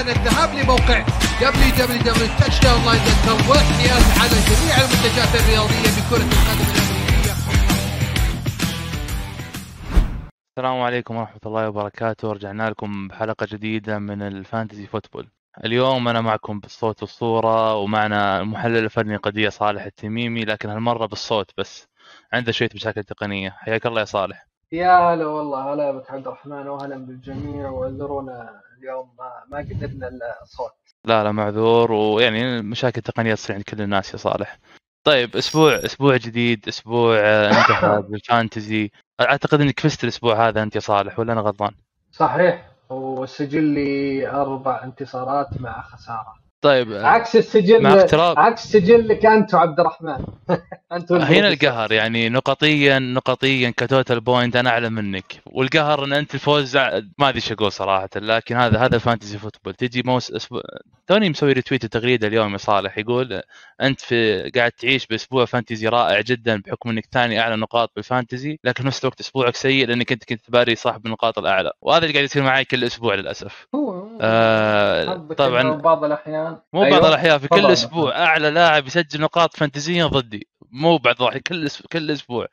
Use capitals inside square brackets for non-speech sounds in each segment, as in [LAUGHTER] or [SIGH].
الآن الذهاب لموقع www.touchdownline.com والاحتياز على جميع المنتجات الرياضية بكرة القدم السلام عليكم ورحمة الله وبركاته. رجعنا لكم بحلقة جديدة من الفانتزي فوتبول. اليوم أنا معكم بالصوت والصورة ومعنا المحلل الفني قضية صالح التميمي لكن هالمرة بالصوت بس. عنده شوية مشاكل تقنية. حياك الله يا صالح. يا هلا والله هلا بك عبد الرحمن واهلا بالجميع واعذرونا اليوم ما ما قدرنا الا الصوت. لا لا معذور ويعني مشاكل تقنية تصير عند كل الناس يا صالح. طيب أسبوع أسبوع جديد أسبوع آه، [LAUGHS] انتهى بال fantasy أعتقد إنك فزت الأسبوع هذا أنت يا صالح ولا أنا غلطان؟ صحيح وسجل لي أربع انتصارات مع خسارة. طيب آه، عكس السجل مع اقتراب. عكس سجلك أنت وعبد الرحمن. [LAUGHS] انت هنا. القهر يعني نقطيا نقطيا ك total point أنا اعلى منك. والقهر إن أنت الفوز ع- ما أدري إيش أقول صراحة لكن هذا هذا ال fantasy football تجي موس أسبوع توني مسوي retweet تغريدة اليوم يا صالح يقول أنت في قاعد تعيش بأسبوع fantasy رائع جدا بحكم إنك ثاني أعلى نقاط بال fantasy لكن في نفس الوقت أسبوعك سيء لأنك أنت كنت باري صاحب النقاط الأعلى. وهذا اللي قاعد يصير معي كل أسبوع للأسف. هو آه طبعا. بعض الأحيان. مو أيوه. بعض الأحيان في كل. أسبوع أعلى لاعب يسجل نقاط fantasy ا ضدي. مو بعض الأحيان، كل كل أسبوع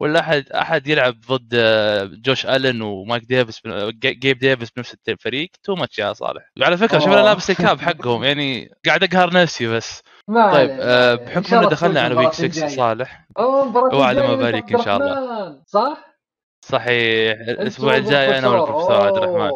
ولا أحد أحد يلعب ضد آه، جوش ألن ومايك ديفيس جيب ديفيس بنفس الفريق too much يا صالح وعلى فكرة شوف أنا أوه. لابس ال cap حقهم يعني قاعد أقهر نفسي بس ما طيب آه، بحكم إن دخلنا على week 6 الجاية. صالح الجاية ما عبد إن شاء الله. صح؟ صحيح الأسبوع الجاي أنا والبروفيسور. عبد الرحمن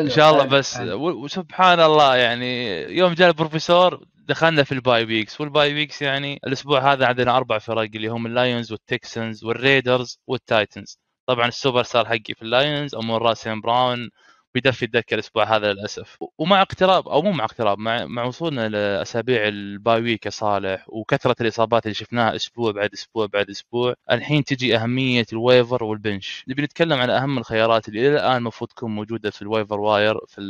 إن شاء الله بس وسبحان الله يعني يوم جاء البروفيسور دخلنا في ال bye weeks وال bye weeks يعني الأسبوع هذا عندنا أربع فرق اللي هم اللايونز والتكسنز والريدرز والتايتنز. طبعا السوبر ستار حقي في اللايونز أمون را سين براون بيدفي الدكة الأسبوع هذا للأسف. ومع اقتراب أو مو مع اقتراب مع مع وصولنا لأسابيع ال bye week يا صالح وكثرة الإصابات اللي شفناها أسبوع بعد أسبوع بعد أسبوع الحين تجي أهمية ال waiver وال bench نبي نتكلم عن أهم الخيارات اللي إلى الآن المفروض تكون موجودة في ال waiver wire في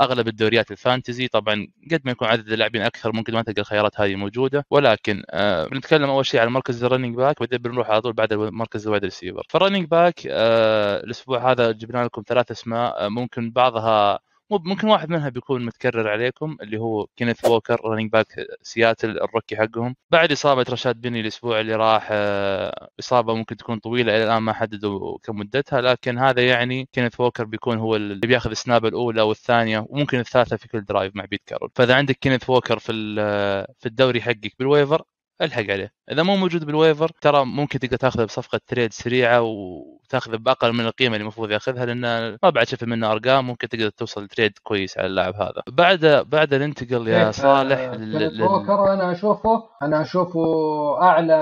أغلب الدوريات ال fantasy طبعا قد ما يكون عدد اللاعبين أكثر ممكن ما تلقى الخيارات هذه موجودة. ولكن آه بنتكلم أول شيء على مركز ال running back بعدين بنروح على طول بعد مركز ال wide receiver فال running back آه الأسبوع هذا جبنا لكم ثلاث أسماء آه ممكن بعضها ممكن واحد منها بيكون متكرر عليكم اللي هو كينيث ووكر running back سياتل ال rookie حقهم. بعد إصابة رشاد بني الأسبوع اللي راح آه، إصابة ممكن تكون طويلة إلى الآن ما حددوا كم مدتها لكن هذا يعني كينيث ووكر بيكون هو اللي بياخذ ال snap الأولى والثانيه وممكن الثالثة في كل drive مع بيت كارول. فإذا عندك كينيث ووكر في ال- في الدوري حقك بال waiver ألحق عليه. إذا مو موجود بال waiver ترى ممكن تقدر تأخذه بصفقة trade سريعة وتاخذه بأقل من القيمة اللي المفروض يأخذها لأن ما بعد شفت منه أرقام ممكن تقدر توصل تريد كويس على اللاعب هذا. بعد بعد ننتقل يا كيف، صالح آه، لل- ووكر أنا أشوفه أنا أشوفه أعلى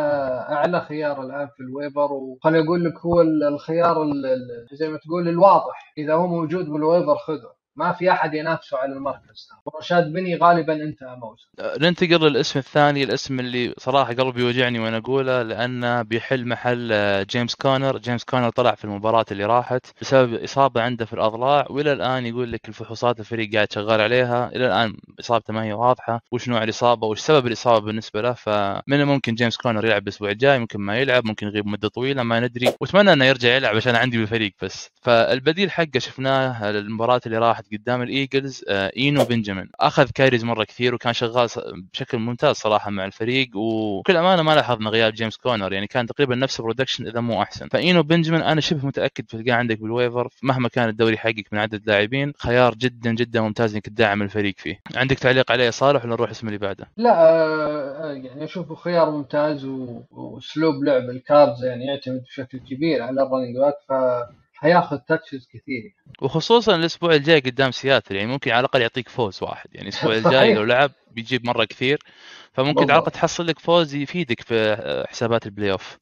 أعلى خيار الآن في ال waiver وخليني أقول لك هو ال- الخيار ال- ال- زي ما تقول الواضح. إذا هو موجود بال waiver خذه. ما في أحد ينافسه على المركز. ورشاد بيني غالبا انتهى موسم ننتقل للاسم الثاني الاسم اللي صراحة قلبي يوجعني وأنا أقوله لأنه بيحل محل آه، جيمس كونر. جيمس كونر طلع في المباراة اللي راحت بسبب إصابة عنده في الأضلاع وإلى الآن يقول لك الفحوصات الفريق قاعد شغال عليها. إلى الآن إصابته ما هي واضحة. وش نوع الإصابة؟ وش سبب الإصابة بالنسبة له؟ فمن الممكن جيمس كونر يلعب الأسبوع الجاي ممكن ما يلعب ممكن يغيب مدة طويلة ما ندري. وأتمنى إنه يرجع يلعب عشان عندي بالفريق بس. فالبديل حقه شفناه المباراة اللي راحت قدام الإيجلز آه، إينو بنجامين. أخذ carries مرة كثير وكان شغال بشكل ممتاز صراحة مع الفريق وبكل أمانة ما لاحظنا غياب جيمس كونر يعني كان تقريبا نفس ال production إذا مو أحسن. فإينو بنجامين أنا شبه متأكد تلقاه عندك بال waiver مهما كان الدوري حقك من عدد لاعبين خيار جدا جدا ممتاز إنك تدعم الفريق فيه. عندك تعليق عليه صالح ولا نروح الاسم اللي بعده؟ لا آه، يعني أشوفه خيار ممتاز وأسلوب لعب الكاردز يعني يعتمد بشكل كبير على ال running back فحياخذ touches كثير وخصوصا الأسبوع الجاي قدام سياتل يعني ممكن على الأقل يعطيك فوز واحد يعني الأسبوع. الجاي لو لعب بيجيب مرة كثير فممكن. الاقل تحصل لك فوز يفيدك في آه، حسابات ال playoff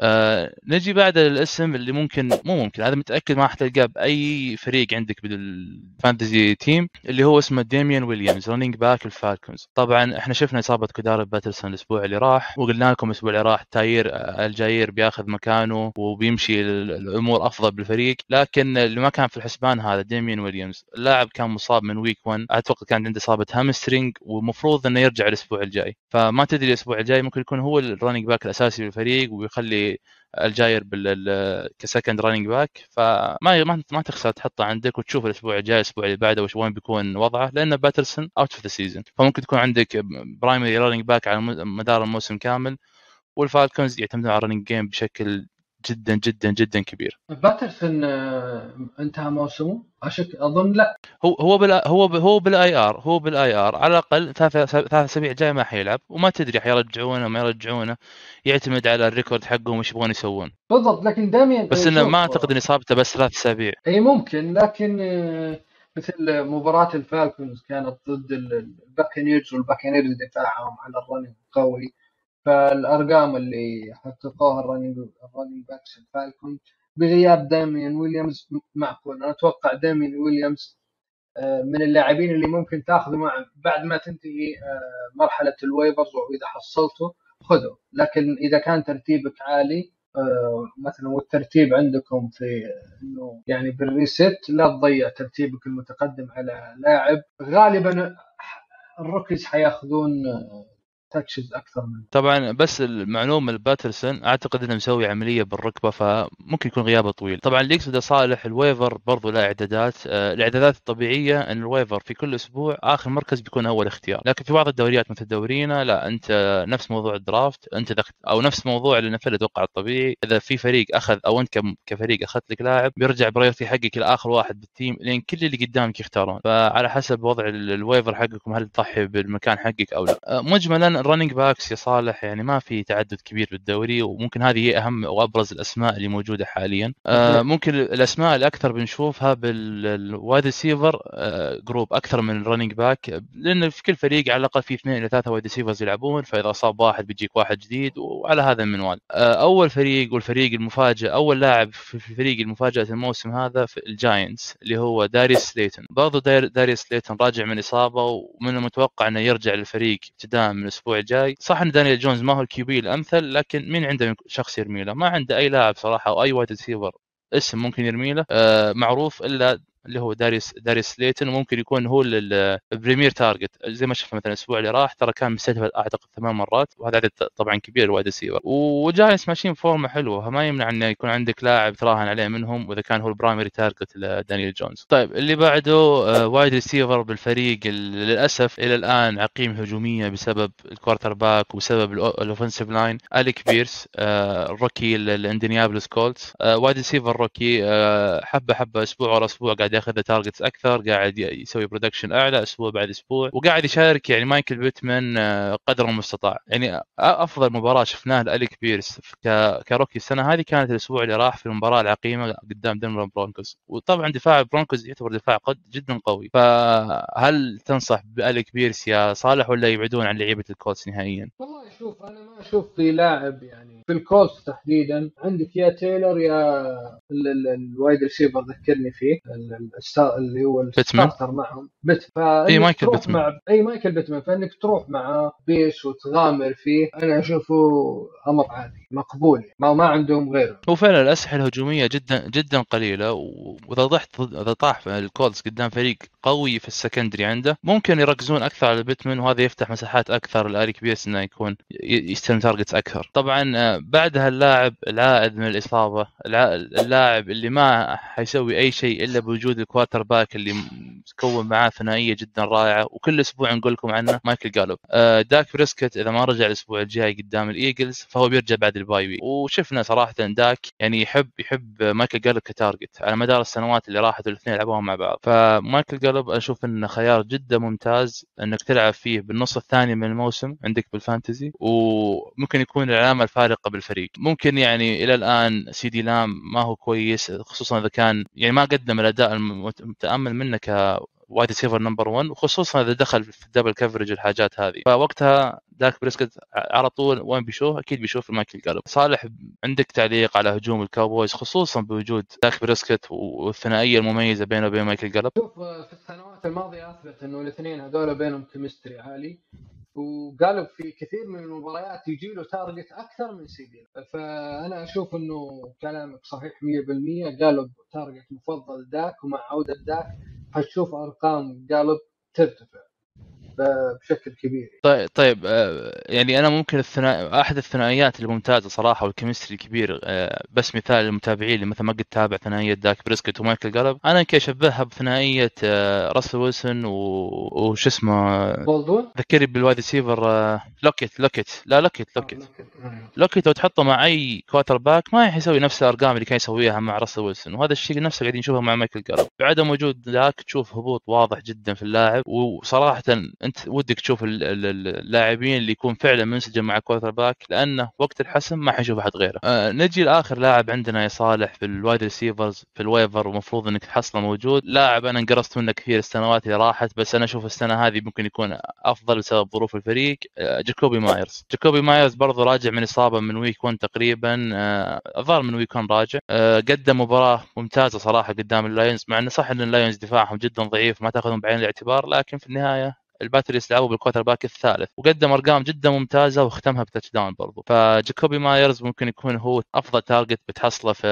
آه نجي بعد الاسم اللي ممكن مو ممكن هذا متأكد ما حتلقاه بأي فريق عندك بال fantasy team اللي هو اسمه ديميان ويليامز running back الفالكونز طبعا إحنا شفنا إصابة كوردارل باترسون الأسبوع اللي راح وقلنا لكم الأسبوع اللي راح تايلر آه، الجاير بياخذ مكانه وبيمشي ال- الأمور أفضل بالفريق. لكن اللي ما كان في الحسبان هذا ديميان ويليامز اللاعب كان مصاب من week 1 أتوقع كان عنده إصابة hamstring ومفروض إنه يرجع الأسبوع الجاي. فما تدري الأسبوع الجاي ممكن يكون هو ال running back الأساسي للفريق ويخلي الجاير بال ك second running back فما ما ما تخسر تحطه عندك وتشوف الأسبوع الجاي الأسبوع اللي بعده وش وين بيكون وضعه لأن باترسون out of the season فممكن تكون عندك primary running back على مدار الموسم كامل والفالكونز يعتمدون على ال running game بشكل جدا جدا جدا كبير. باترسون آه، انتهى موسمه؟ أشك أظن لا. هو هو بال هو هو بال IR هو بال IR على الأقل ثلاث ثلاث أسابيع جاي ما حيلعب وما تدري حيرجعونه ما يرجعونه. يعتمد على ال record حقهم وش يبغون يسوون. بالضبط لكن داميان بس إنه ما أعتقد ان اصابته بس ثلاث أسابيع. أي ممكن لكن آه، مثل مباراة الفالكونز كانت ضد الباكنيرز والباكنيرز دفاعهم على ال running قوي فالأرقام اللي حققوها ال running backs الفالكون بغياب داميان ويليامز معقول. أنا أتوقع داميان ويليامز آه، من اللاعبين اللي ممكن تاخذه مع بعد ما تنتهي آه، مرحلة ال waivers وإذا حصلته خذه. لكن إذا كان ترتيبك عالي آه، مثلا والترتيب عندكم في إنه يعني بال reset لا تضيع ترتيبك المتقدم على لاعب. غالبا الروكيز حياخذون تاتشز أكثر من طبعا بس المعلومه لباترسون أعتقد إنه مسوي عملية بالركبة فممكن يكون غيابه طويل. طبعا اللي يقصده صالح الويفر برضو له إعدادات. آه، الإعدادات الطبيعية إن الويفر في كل أسبوع آخر مركز بيكون أول اختيار. لكن في بعض الدوريات مثل دورينا لا أنت نفس موضوع الدرافت أنت دخت أو نفس موضوع اللي نفل أتوقع الطبيعي. إذا في فريق أخذ أو أنت كفريق أخذت لك لاعب بيرجع برايورتي حقك لآخر واحد بالتيم لين كل اللي قدامك يختارون. فعلى حسب وضع الويفر حقكم هل تضحي بالمكان حقك أو لا. آه، مجملا الرننج باكس يا صالح يعني ما في تعدد كبير بالدوري وممكن هذه هي أهم وأبرز الأسماء اللي موجودة حاليا. آه ممكن الأسماء الاكثر بنشوفها بال wide receiver آه group أكثر من ال running back لأن في كل فريق على الأقل في اثنين إلى ثلاثة wide receivers يلعبون فإذا أصاب واحد بيجيك واحد جديد وعلى هذا المنوال. آه أول فريق والفريق المفاجئ أول لاعب في الفريق المفاجأة الموسم هذا في الجاينتس اللي هو داريوس سليتون برضو داريوس سليتون راجع من إصابة ومن المتوقع إنه يرجع للفريق ابتداء من الأسبوع الجاي الجاي صح إن دانيال جونز ما هو ال QB الأمثل لكن مين عنده شخص يرمي له؟ ما عنده أي لاعب صراحة أو أي wide receiver اسم ممكن يرمي له. آه معروف إلا اللي هو داريوس داريوس سليتون وممكن يكون هو ال primary target. زي ما شفنا مثلا الأسبوع اللي راح ترى كان مستهدف أعتقد ثمان مرات وهذا عدد طبعا كبير ال wide receiver وجاينتس ماشيين فورمة حلوة ما يمنع إنه يكون عندك لاعب تراهن عليه منهم وإذا كان هو ال primary target لدانيال جونز. طيب اللي بعده wide receiver بالفريق للأسف إلى الآن عقيم هجومية بسبب ال quarterback وبسبب ال offensive line أليك بيرس ال rookie الاندينيابلس كولتس. wide receiver rookie حبة حبة أسبوع ورا أسبوع قاعد ياخذ targets أكثر قاعد يسوي production أعلى أسبوع بعد أسبوع وقاعد يشارك يعني مايكل بيتمان آه، قدر المستطاع. يعني أفضل مباراة شفناها لاليك بيرس ك rookie السنة هذه كانت الأسبوع اللي راح في المباراة العقيمة قدام دنفر برونكوز. وطبعا دفاع برونكوز يعتبر دفاع قد جدا قوي. فهل تنصح باليك بيرس يا صالح ولا يبعدون عن لعيبة الكولتس نهائيا؟ والله شوف أنا ما أشوف في لاعب يعني في الكولتس تحديدا. عندك يا تايلر يا ال wide receiver ذكرني فيه اللي هو ال starter معهم. بت اي مايكل بيتمان. مع اي مايكل بيتمان. فإنك تروح مع بيرس وتغامر فيه أنا أشوفه أمر عادي. مقبول. ما ما عندهم غيره. هو فعلا الأسلحة الهجومية جدا جدا قليلة وإذا ضحت إذا طاح الكولتس قدام فريق قوي في ال secondary عنده ممكن يركزون أكثر على بيتمان وهذا يفتح مساحات أكثر لأليك بيرس إنه يكون يستلم targets أكثر. طبعا آه، بعدها اللاعب العائد من الإصابة اللاعب اللي ما حيسوي أي شيء إلا بوجود ال quarterback اللي تكون معاه ثنائية جدا رائعة وكل أسبوع نقول لكم عنه مايكل جالوب. آه، داك بريسكت إذا ما رجع الأسبوع الجاي قدام الإيجلز فهو بيرجع بعد ال bye week وشفنا صراحة داك يعني يحب يحب مايكل جالوب ك target على مدار السنوات اللي راحت الاثنين لعبوها مع بعض. فمايكل جالوب أشوف إنه خيار جدا ممتاز إنك تلعب فيه بالنص الثاني من الموسم عندك بال fantasy وممكن يكون العلامة الفارقة بالفريق. ممكن يعني إلى الآن سيدي لام ما هو كويس خصوصا إذا كان يعني ما قدم الأداء المتأمل منه ك wide receiver نمبر 1 وخصوصا إذا دخل في ال double coverage الحاجات هذه. فوقتها داك بريسكت على طول وين بيشوف؟ أكيد بيشوف مايكل جالوب صالح عندك تعليق على هجوم الكاوبويز خصوصا بوجود داك بريسكت والثنائية المميزة بينه وبين مايكل جالوب شوف في السنوات الماضية أثبت إنه الاثنين هذول بينهم chemistry عالي وجالوب في كثير من المباريات يجي له target أكثر من سيدي فأنا أشوف إنه كلامك صحيح 100% جالوب target مفضل داك ومع عودة داك حتشوف أرقام جالوب ترتفع. بشكل كبير. طيب طيب يعني أنا ممكن الثنائي أحد الثنائيات الممتازة صراحة وال chemistry الكبير آه، بس مثال للمتابعين اللي مثلا ما قد تابع ثنائية داك بريسكت ومايكل جالوب أنا يمكن أشبهها بثنائية آه، راسل ويلسون و- وش اسمه بولدوين ذكرني بال wide receiver لوكيت لوكيت لا لوكيت لوكيت. لوكيت لو تحطه مع أي quarterback ما يسوي نفس الأرقام اللي كان يسويها مع راسل ويلسون وهذا الشيء نفسه قاعدين نشوفه مع مايكل جالوب. بعدم وجود داك تشوف هبوط واضح جدا في اللاعب وصراحه أنت ودك تشوف ال- ال- ال- اللاعبين اللي يكون فعلا منسجم مع quarterback لأنه وقت الحسم ما حيشوف أحد غيره. آه نجي لآخر لاعب عندنا يا صالح في ال wide receivers في ال waiver ومفروض إنك تحصله موجود. لاعب أنا انقرصت منه كثير السنوات اللي راحت بس أنا أشوف السنة هذه ممكن يكون أفضل بسبب ظروف الفريق. آه، جاكوبي مايرز. جاكوبي مايرز برضه راجع من إصابة من week 1 تقريبا. آه، الظاهر من week 1 راجع. آه، قدم مباراة ممتازة صراحة قدام اللايونز مع إنه صح إن اللايونز دفاعهم جدا ضعيف ما تأخذهم بعين الاعتبار لكن في النهاية الباتريوتس لعبوا بال quarterback الثالث وقدم أرقام جدا ممتازة واختمها ب touchdown برضو. فجاكوبي مايرز ممكن يكون هو أفضل target بتحصله في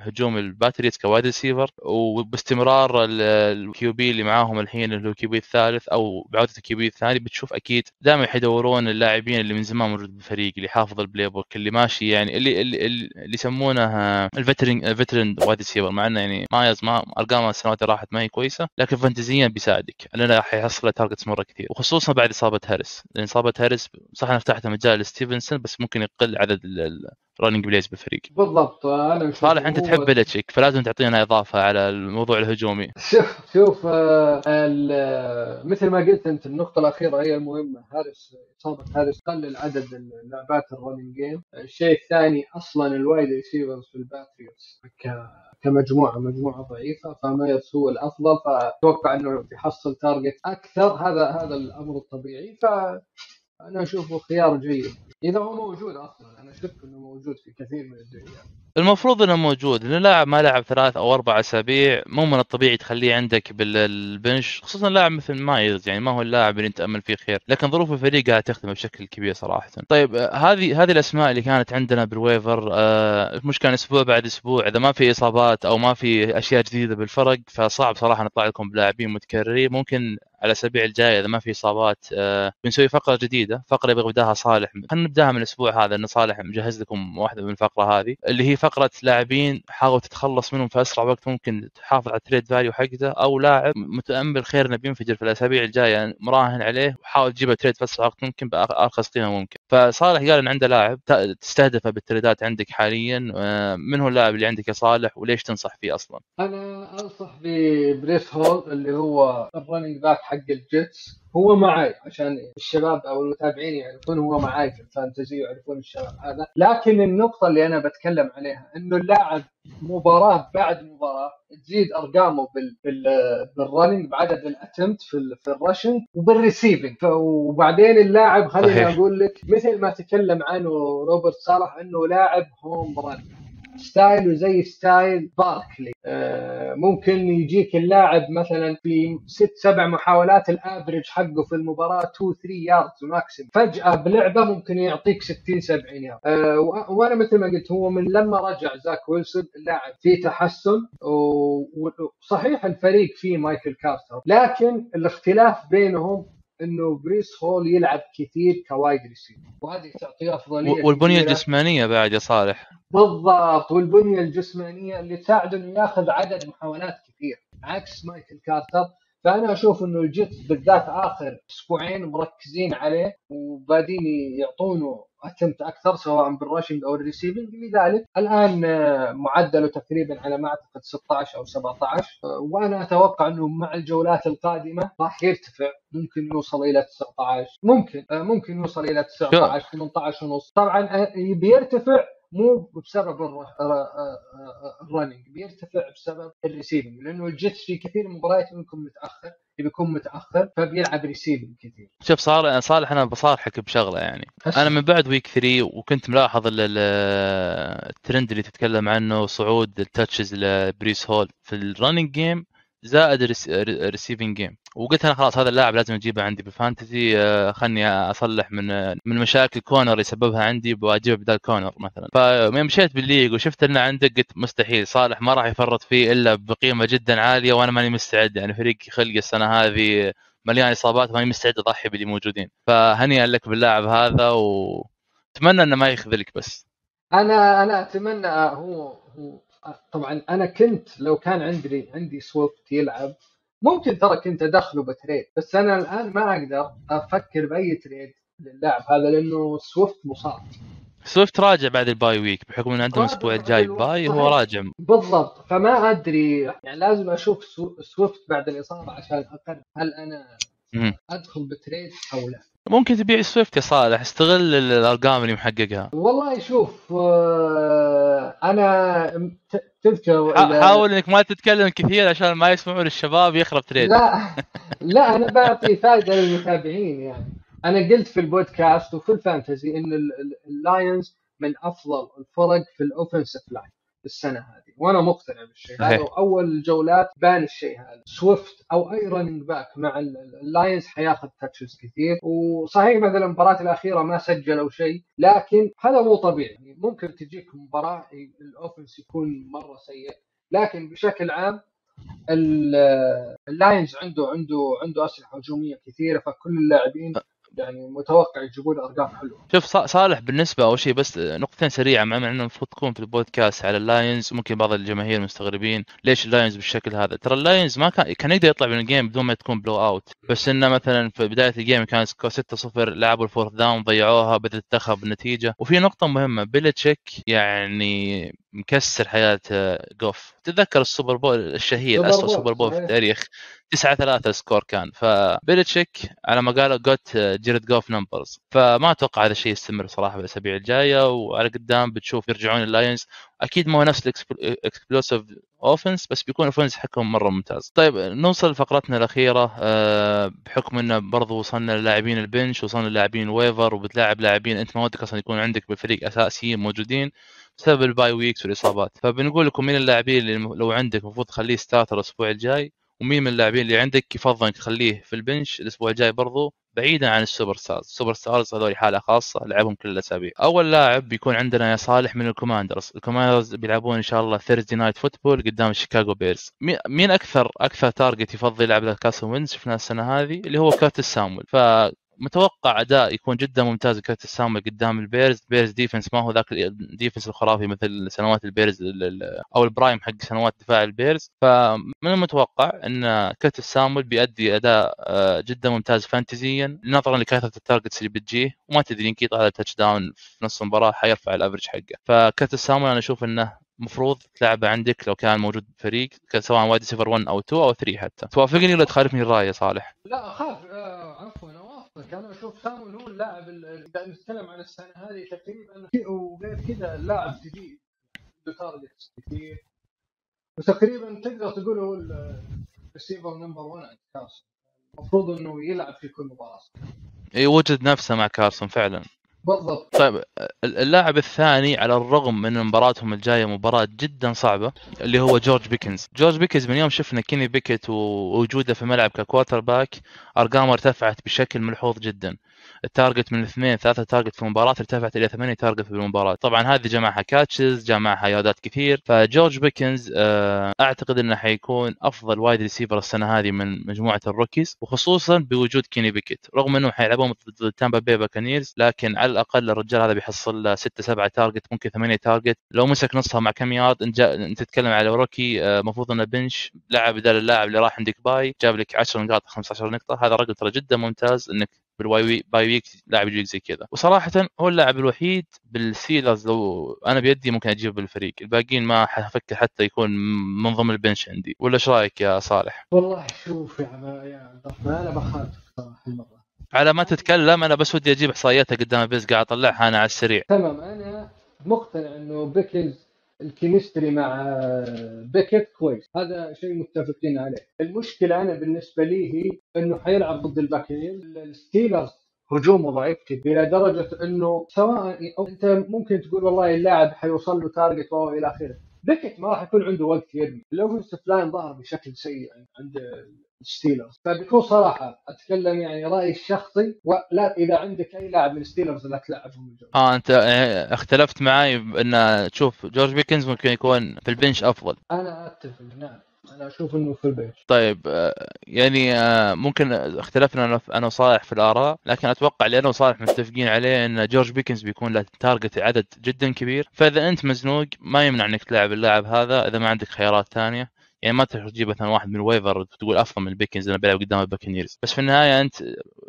هجوم الباتريوتس ك wide receiver وباستمرار ال QB اللي معاهم الحين اللي هو ال QB الثالث أو بعودة ال QB الثاني بتشوف أكيد دائما حيدورون اللاعبين اللي من زمان موجود بالفريق اللي حافظ ال playbook اللي ماشي يعني اللي اللي, اللي يسمونه ال veteran ال veteran wide receiver مع إنه يعني مايرز ما أرقامه السنوات اللي راحت ما هي كويسة لكن فانتزيا بيساعدك. لأنه راح يحصل له targets مرة كثير وخصوصا بعد إصابة هاريس. لأن إصابة هاريس صح انها فتحت مجال لستيفنسون بس ممكن يقل عدد ال running plays بالفريق. بالضبط أنا صالح أنت تحب بلتشيك فلازم تعطينا إضافة على الموضوع الهجومي. شوف شوف آه، آه، مثل ما قلت أنت النقطة الأخيرة هي المهمة. هاريس إصابة هارس قلل عدد اللعبات ال running game الشيء الثاني أصلا ال wide receivers في الباتريوتس ك- كمجموعة مجموعة ضعيفة فمايرز هو الأفضل فأتوقع أنه بيحصل target أكثر هذا هذا الأمر الطبيعي. فأنا أشوفه خيار جيد. إذا هو موجود أصلا أنا شك أنه موجود في كثير من الدوريات المفروض إنه موجود لأن لاعب ما لعب ثلاث أو أربع أسابيع مو من الطبيعي تخليه عندك بال bench خصوصا لاعب مثل مايرز يعني ما هو اللاعب اللي انت امل فيه خير لكن ظروف الفريق قاعد تخدمه بشكل كبير صراحة. طيب هذه هذه الأسماء اللي كانت عندنا بال waiver آه، مش كان أسبوع بعد أسبوع إذا ما في إصابات أو ما في أشياء جديدة بالفرق فصعب صراحة نطلع لكم بلاعبين متكررين ممكن على الاسابيع الجايه إذا ما في إصابات آه، بنسوي فقرة جديدة فقرة يبغى يبداها صالح. خلينا نبدأها من الأسبوع هذا ان صالح مجهز لكم واحدة من الفقرة هذه اللي هي فقرة لاعبين حاول تتخلص منهم في أسرع وقت ممكن تحافظ على ال trade value حقته أو لاعب متأمل خير انه بينفجر في الأسابيع الجاية مراهن عليه وحاول تجيبه trade في أسرع وقت ممكن بأرخص قيمة ممكن. فصالح قال إن عنده لاعب تستهدفه بالتريدات عندك حاليا آه، من هو اللاعب اللي عندك يا صالح وليش تنصح فيه أصلا؟ أنا أنصح ببريس هول اللي هو ال running back حق الجيتس هو معاي عشان الشباب أو المتابعين يعرفون هو معاي في ال fantasy ويعرفون الشباب هذا. لكن النقطة اللي أنا بتكلم عليها إنه اللاعب مباراة بعد مباراة تزيد أرقامه بال بال بال running بعدد ال attempt في ال- في ال rushing وبال receiving وبعدين اللاعب خليني. أقول لك مثل ما تكلم عنه روبرت صالح إنه لاعب home run ستايله زي style باركلي. آه، ممكن يجيك اللاعب مثلا في ست سبع محاولات ال average حقه في المباراة 2 3 yards maximum فجأة بلعبة ممكن يعطيك 60 70 يارد وأنا مثل ما قلت هو من لما رجع زاك ويلسون اللاعب فيه تحسن وصحيح الفريق فيه مايكل كارتر لكن الاختلاف بينهم إنه بريس هول يلعب كثير ك wide receiver. وهذه تعطيه أفضلية والبنية. الجسمانية بعد يا صالح. بالضبط والبنية الجسمانية اللي تساعده إنه ياخذ عدد محاولات كثير. عكس مايكل كارتر. فأنا أشوف إنه الجيتس بالذات آخر أسبوعين مركزين عليه وبادين يعطونه attempts أكثر سواء بال rushing أو ال receiving لذلك. الآن آه، معدله تقريبا على ما أعتقد 16 أو 17 آه، وأنا أتوقع أنه مع الجولات القادمة راح يرتفع. ممكن يوصل إلى 19 ممكن آه، ممكن يوصل إلى 19 18 ونص. طبعا بيرتفع مو بسبب الر- آه، آه، آه، ال running بيرتفع بسبب ال receiving لأنه الجيتس في كثير من المباريات بيكون متاخر بيكون متأخر فبيلعب receiving كثير. شوف صالح صالح أنا بصارحك بشغلة يعني. أنا من بعد week 3 وكنت ملاحظ ال- ال- الترند اللي تتكلم عنه صعود ال touches لبريس هول. في ال running game زائد ال receiving game وقلت أنا خلاص هذا اللاعب لازم أجيبه عندي بال fantasy. آه، خلني أصلح من من مشاكل كونر يسببها عندي بواجبه بدال كونر مثلا. فيوم مشيت بال league وشفت إنه عندك قلت مستحيل. صالح ما راح يفرط فيه إلا بقيمة جدا عالية وأنا ماني مستعد. يعني فريق خلق السنة هذه مليان إصابات ما هي مستعد أضحي باللي موجودين. فهنيئا لك باللاعب هذا وأتمنى إنه ما يخذلك بس. أنا أنا أتمنى هو هو طبعا أنا كنت لو كان عندي عندي سويفت يلعب ممكن ترى كنت أدخله ب trade بس أنا الآن ما أقدر أفكر بأي trade للاعب هذا لأنه سويفت مصاب. سويفت راجع بعد ال bye week بحكم إنه عندهم الأسبوع الجاي bye هو صحيح. راجع. بالضبط. فما أدري يعني لازم أشوف سو- سويفت بعد الإصابة عشان أقرر هل أنا. أدخل ب trade أو لا. ممكن تبيع سويفت يا صالح استغل الأرقام اللي محققها. والله شوف آه، أنا تذكر حاول إنك ما تتكلم كثير عشان ما يسمعون الشباب يخرب trade لا لا أنا بعطي فائده للمتابعين يعني. أنا قلت في البودكاست وفي ال fantasy إن ال- ال- اللايونز من أفضل الفرق في ال offensive line السنة هذه. وأنا مقتنع بالشيء هذا. وأول جولات بان الشيء هذا. سويفت أو أي running back مع ال- ال- اللاينز حياخذ touches كثير. وصحيح مثلا المباراة الأخيرة ما سجلوا شيء لكن هذا مو طبيعي. يعني ممكن تجيك مباراة ال offense يكون مرة سيء. لكن بشكل عام ال- اللاينز عنده عنده عنده أسلحة هجومية كثيرة فكل اللاعبين يعني متوقع يجيبون أرقام حلوة. شوف صالح بالنسبة أول شيء بس نقطتين سريعة مع إنه المفروض تكون في البودكاست على اللاينز ممكن بعض الجماهير مستغربين ليش اللاينز بالشكل هذا؟ ترى اللاينز ما كان كان يقدر يطلع من ال game بدون ما تكون blowout بس إنه مثلا في بداية ال game كان score 6-0 لعبوا ال fourth down ضيعوها بدأت تتاخر بالنتيجة. وفي نقطة مهمة بيلتشيك يعني مكسر حياة آه، جوف تتذكر السوبر بول الشهير اسوء سوبر بول في صحيح. التاريخ؟ 9 3 ال score كان. فبيلتشيك على ما قالوا got Jared Goff numbers فما أتوقع هذا الشيء يستمر صراحة بالاسابيع الجاية وعلى قدام بتشوف يرجعون اللاينز. أكيد ما هو نفس ال explosive offense بس بيكون offense حقهم مرة ممتاز. طيب نوصل لفقرتنا الأخيرة أه بحكم إنه برضو وصلنا للاعبين ال bench وصلنا للاعبين waiver وبتلاعب لاعبين أنت ما ودك أصلا يكون عندك بالفريق اساسيين موجودين بسبب ال bye weeks والإصابات. فبنقول لكم مين اللاعبين اللي لو عندك المفروض تخليه starter الأسبوع الجاي؟ ومين من اللاعبين اللي عندك يفضل انك تخليه في ال bench الأسبوع الجاي برضو بعيدا عن ال superstars ال superstars هذول حالة خاصة لعبهم كل الأسابيع. أول لاعب بيكون عندنا يا صالح من الكوماندرز. الكوماندرز بيلعبون إن شاء الله Thursday Night Football قدام الشيكاغو بيرز. مي- مين أكثر أكثر target يفضل يلعب له كارسون وينتز؟ شفناه السنة هذه اللي هو كيرتس سامويل. ف متوقع أداء يكون جدا ممتاز كيرتس سامويل قدام البيرز. البيرز defense ما هو ذاك ال defense الخرافي مثل سنوات البيرز ال- ال- أو ال prime حق سنوات دفاع البيرز. فمن المتوقع إن كيرتس سامويل بيأدي أداء آه، جدا ممتاز فانتزيا نظرا لكثرة ال targets اللي بتجيه. وما تدري يمكن يطلع touchdown في نص المباراة حيرفع ال average حقه. فكيرتس سامويل أنا أشوف إنه مفروض تلعبه عندك لو كان موجود بفريق سواء wide receiver 1 أو 2 أو 3 حتى. توافقني ولا تخالفني الرأي يا صالح؟ لا أخاف آه عفوا أنا أشوف سامويل هو اللاعب ال- اذا نتكلم عن السنة هذه تقريبا وغير كذا اللاعب جديد. عنده targets كثير وتقريبا تقدر تقول هو ال receiver number 1 عند كارسون المفروض إنه يلعب في كل مباراة. يوجد نفسه مع كارسون فعلا. بالضبط. طيب اللاعب الثاني على الرغم من مباراتهم الجاية مباراة جدا صعبة اللي هو جورج بيكنز. جورج بيكنز من يوم شفنا كيني بيكت ووجوده في الملعب ك quarterback أرقامه ارتفعت بشكل ملحوظ جدا. ال target من اثنين ثلاثة target في المباراة ارتفعت إلى ثمانية target في المباراة. طبعا هذه جمعها catches جمعها ياردات كثير. فجورج بيكنز آه، أعتقد أنه حيكون أفضل wide receiver السنة هذه من مجموعة ال rookies وخصوصا بوجود كيني بيكت رغم أنهم حيلعبون ضد تامبا بي باكانيرز لكن على الأقل الرجال هذا بيحصل له 6 7 target ممكن 8 target. لو مسك نصها مع كم يارد انت انت تتكلم على rookie آه، المفروض إنه bench لعب بدال اللاعب اللي راح عندك bye جاب لك 10 نقاط 15 نقطة. هذا رقم ترى جدا ممتاز إنك بال bye wee- bye week لاعب يجيك زي كذا وصراحة هو اللاعب الوحيد بالستيلرز لو أنا بيدي ممكن أجيبه بالفريق. الباقيين ما حفكر حتى يكون من ضمن ال bench عندي. ولا إيش رأيك يا صالح؟ والله شوف يا عم يا أنا بخاف صراحة المرة. على ما تتكلم أنا بس ودي أجيب إحصائياتها قدام ال Bucs قاعد أطلعها أنا على السريع. تمام أنا مقتنع إنه بيكنز ال chemistry مع بيكت كويس. هذا شيء متفقين عليه. المشكلة أنا بالنسبة لي هي إنه حيلعب ضد ال Buccaneers ال Steelers هجومه ضعيف إلى درجة إنه سواء أنت ممكن تقول والله اللاعب حيوصل له target والى آخره. بيكت ما راح يكون عنده وقت يرمي ال offensive line ظهر بشكل سيء عند ال Steelers فبكون صراحة أتكلم يعني رأيي الشخصي ولا إذا عندك أي لاعب من ال Steelers لا تلعبهم الجو آه أنت آه، اختلفت معي بأن تشوف جورج بيكنز ممكن يكون في ال bench أفضل. أنا أتفق نعم. أنا أشوف انه في البيت. طيب آه، يعني آه، ممكن اختلفنا أنا وصالح في الآراء لكن أتوقع اللي أنا وصالح متفقين عليه إن جورج بيكنز بيكون له target عدد جدا كبير. فإذا أنت مزنوق ما يمنع إنك تلعب اللاعب هذا. إذا ما عندك خيارات ثانية يعني ما تروح تجيب مثلا واحد من ال waiver تقول افضل من بيكنز أنا بلعب قدام ال Buccaneers. بس في النهاية أنت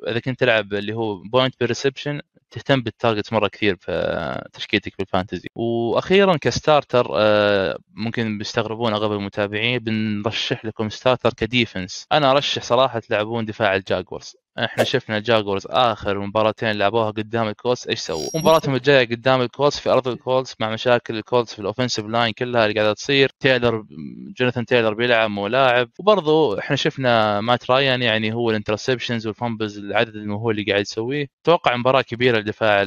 إذا كنت تلعب اللي هو point per reception تهتم بال target مرة كثير في تشكيلتك بال fantasy وأخيرا ك starter آه، ممكن بيستغربون أغلب المتابعين بنرشح لكم starter ك defense. أنا أرشح صراحة تلعبون دفاع ال Jaguars. إحنا شفنا ال Jaguars آخر مباراتين لعبوها قدام ال Colts إيش سووا؟ مباراتهم الجاية قدام الكولز في أرض الكولز مع مشاكل الكولز في الاوفنسيف لاين كلها اللي قاعدة تصير. تايلر جوناثان تايلر بيلعب مو لاعب وبرضه إحنا شفنا مات رايان يعني هو ال interceptions وال fumbles العدد المهول اللي قاعد يسويه. أتوقع مباراة كبيرة لدفاع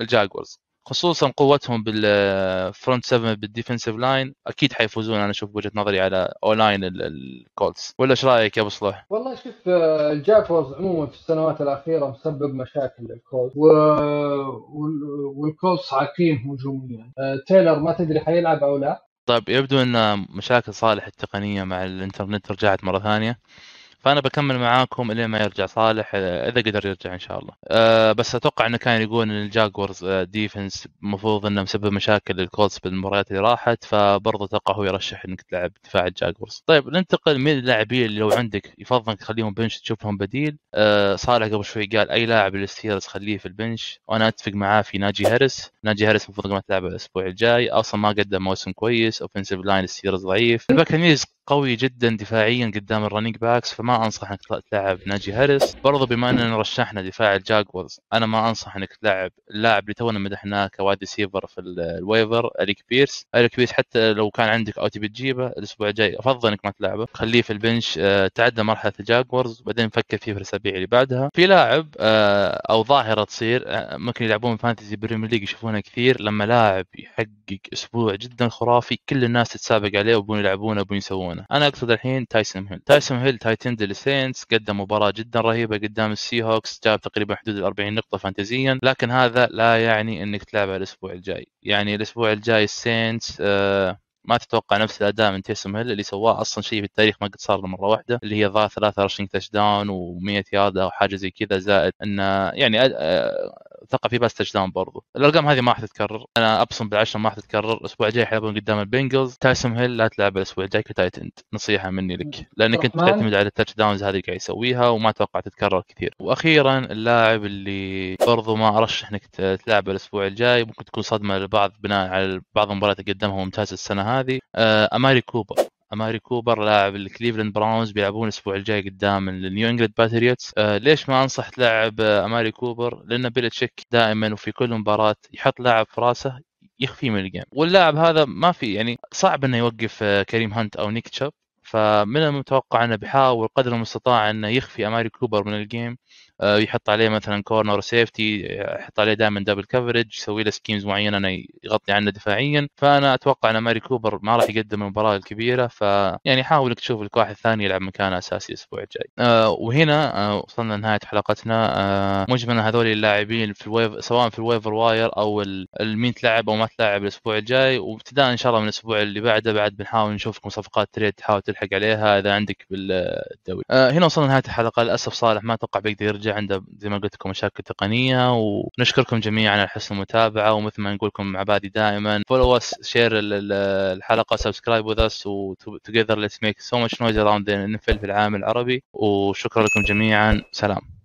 ال Jaguars. خصوصا قوتهم بال front 7 بال defensive line أكيد حيفوزون. أنا أشوف بوجهه نظري على O-line ال Colts. ولا إيش رأيك يا أبو صلاح؟ والله شوف آه، ال Jaguars عموما في السنوات الأخيرة مسبب مشاكل لل Colts. و... وال Colts عاقين هجوميا. آه، تايلر ما تدري حيلعب أو لا؟ طيب يبدو ان مشاكل صالح التقنيه مع الإنترنت رجعت مرة ثانية. فأنا بكمل معاكم الين ما يرجع صالح إذا قدر يرجع إن شاء الله. أه بس أتوقع إنه كان يقول إن ال Jaguars defense المفروض إنه مسبب مشاكل لل Colts بالمباريات اللي راحت فبرضه أتوقع هو يرشح إنك تلعب دفاع ال Jaguars. طيب ننتقل من اللاعبين اللي لو عندك يفضل انك تخليهم bench تشوف لهم بديل. أه صالح قبل شوي قال أي لاعب ال Steelers خليه في ال bench. وأنا أتفق معاه في ناجي هاريس ناجي هاريس المفروض ما تلعب الأسبوع الجاي. أصلا ما قدم موسم كويس. offensive line ال Steelers ضعيف. ال Buccaneers قوي جدا دفاعيا قدام ال running backs فما أنصح إنك تلعب ناجي هاريس. برضو بما إننا رشحنا دفاع ال Jaguars أنا ما أنصح إنك تلعب اللاعب اللي تونا مدحناه ك wide receiver في ال waiver اليك بيرس. اليك بيرس حتى لو كان عندك اوتي بتجيبه الأسبوع الجاي أفضل إنك ما تلعبه. خليه في ال bench آه، تعدى مرحلة ال Jaguars بعدين فكر فيه في الأسابيع اللي بعدها. في لاعب آه، أو ظاهرة تصير آه، ممكن يلعبون fantasy Premier League يشوفونها كثير لما لاعب يحقق أسبوع جدا خرافي كل الناس تتسابق عليه ويبون يلعبونه ويبون يسوونه. يسوونه أنا أقصد الحين تيسم هيل تيسم هيل tight end ال Saints قدم مباراة جدا رهيبة قدام ال Seahawks جاب تقريبا حدود ال 40 نقطة فانتزيا. لكن هذا لا يعني إنك تلعبها الأسبوع الجاي. يعني الأسبوع الجاي ال Saints آه ما تتوقع نفس الأداء من تيسم هيل اللي سواه أصلا شيء في التاريخ ما قد صار له مرة واحدة اللي هي ضاع 23 touchdown و100 يارد أو حاجة زي كذا زائد إنه يعني أتوقع في pass touchdown برضو. الأرقام هذه ما راح تتكرر. أنا أبصم بالعشرة ما راح تتكرر. الأسبوع الجاي حيلعبون قدام ال Bengals. تيسم هيل لا تلعب الأسبوع الجاي ك tight end. نصيحة مني لك. لأنك أنت تعتمد على ال touchdowns هذه اللي قاعد يسويها وما أتوقع تتكرر كثير. وأخيرا اللاعب اللي برضو ما أرشح إنك تلعب الأسبوع الجاي ممكن تكون صدمة للبعض بناء على بعض المباريات اللي قدمها ممتازة السنة هذه. آه، أماري كوبر. أماري كوبر لاعب ال Cleveland Browns بيلعبون الأسبوع الجاي قدام ال New England Patriots. آه ليش ما أنصح تلعب أماري كوبر؟ لأن بيلتشيك دائما وفي كل مباراة يحط لاعب في راسه يخفيه من ال game. واللاعب هذا ما في يعني صعب إنه يوقف آه، كريم هانت أو نيك تشاب. فمن المتوقع إنه بيحاول قدر المستطاع إنه يخفي أماري كوبر من ال game. آه، يحط عليه مثلا corner safety يحط عليه دائما double coverage يسوي له schemes معينة إنه يغطي عنه دفاعيا. فأنا أتوقع إن أماري كوبر ما راح يقدم المباراة الكبيرة فيعني حاول إنك تشوف لك واحد ثاني يلعب مكانه أساسي الأسبوع الجاي. أه وهنا أه وصلنا لنهاية حلقتنا. أه مجملا هذول اللاعبين في الويف سواء في ال waiver wire أو مين تلعب أو ما تلعب الأسبوع الجاي. وابتداء إن شاء الله من الأسبوع اللي بعده بعد بنحاول نشوف لكم صفقات trade تحاول تلحق عليها إذا عندك بالدوري. هنا وصلنا لنهاية الحلقة. للأسف صالح ما أتوقع بيقدر يرجع. عنده زي ما قلت لكم مشاكل تقنية ونشكركم جميعا على حسن المتابعة ومثل ما نقول لكم مع بادي دائما follow us share الحلقة subscribe with us و together let's make so much noise around في العالم العربي وشكرا لكم جميعا سلام.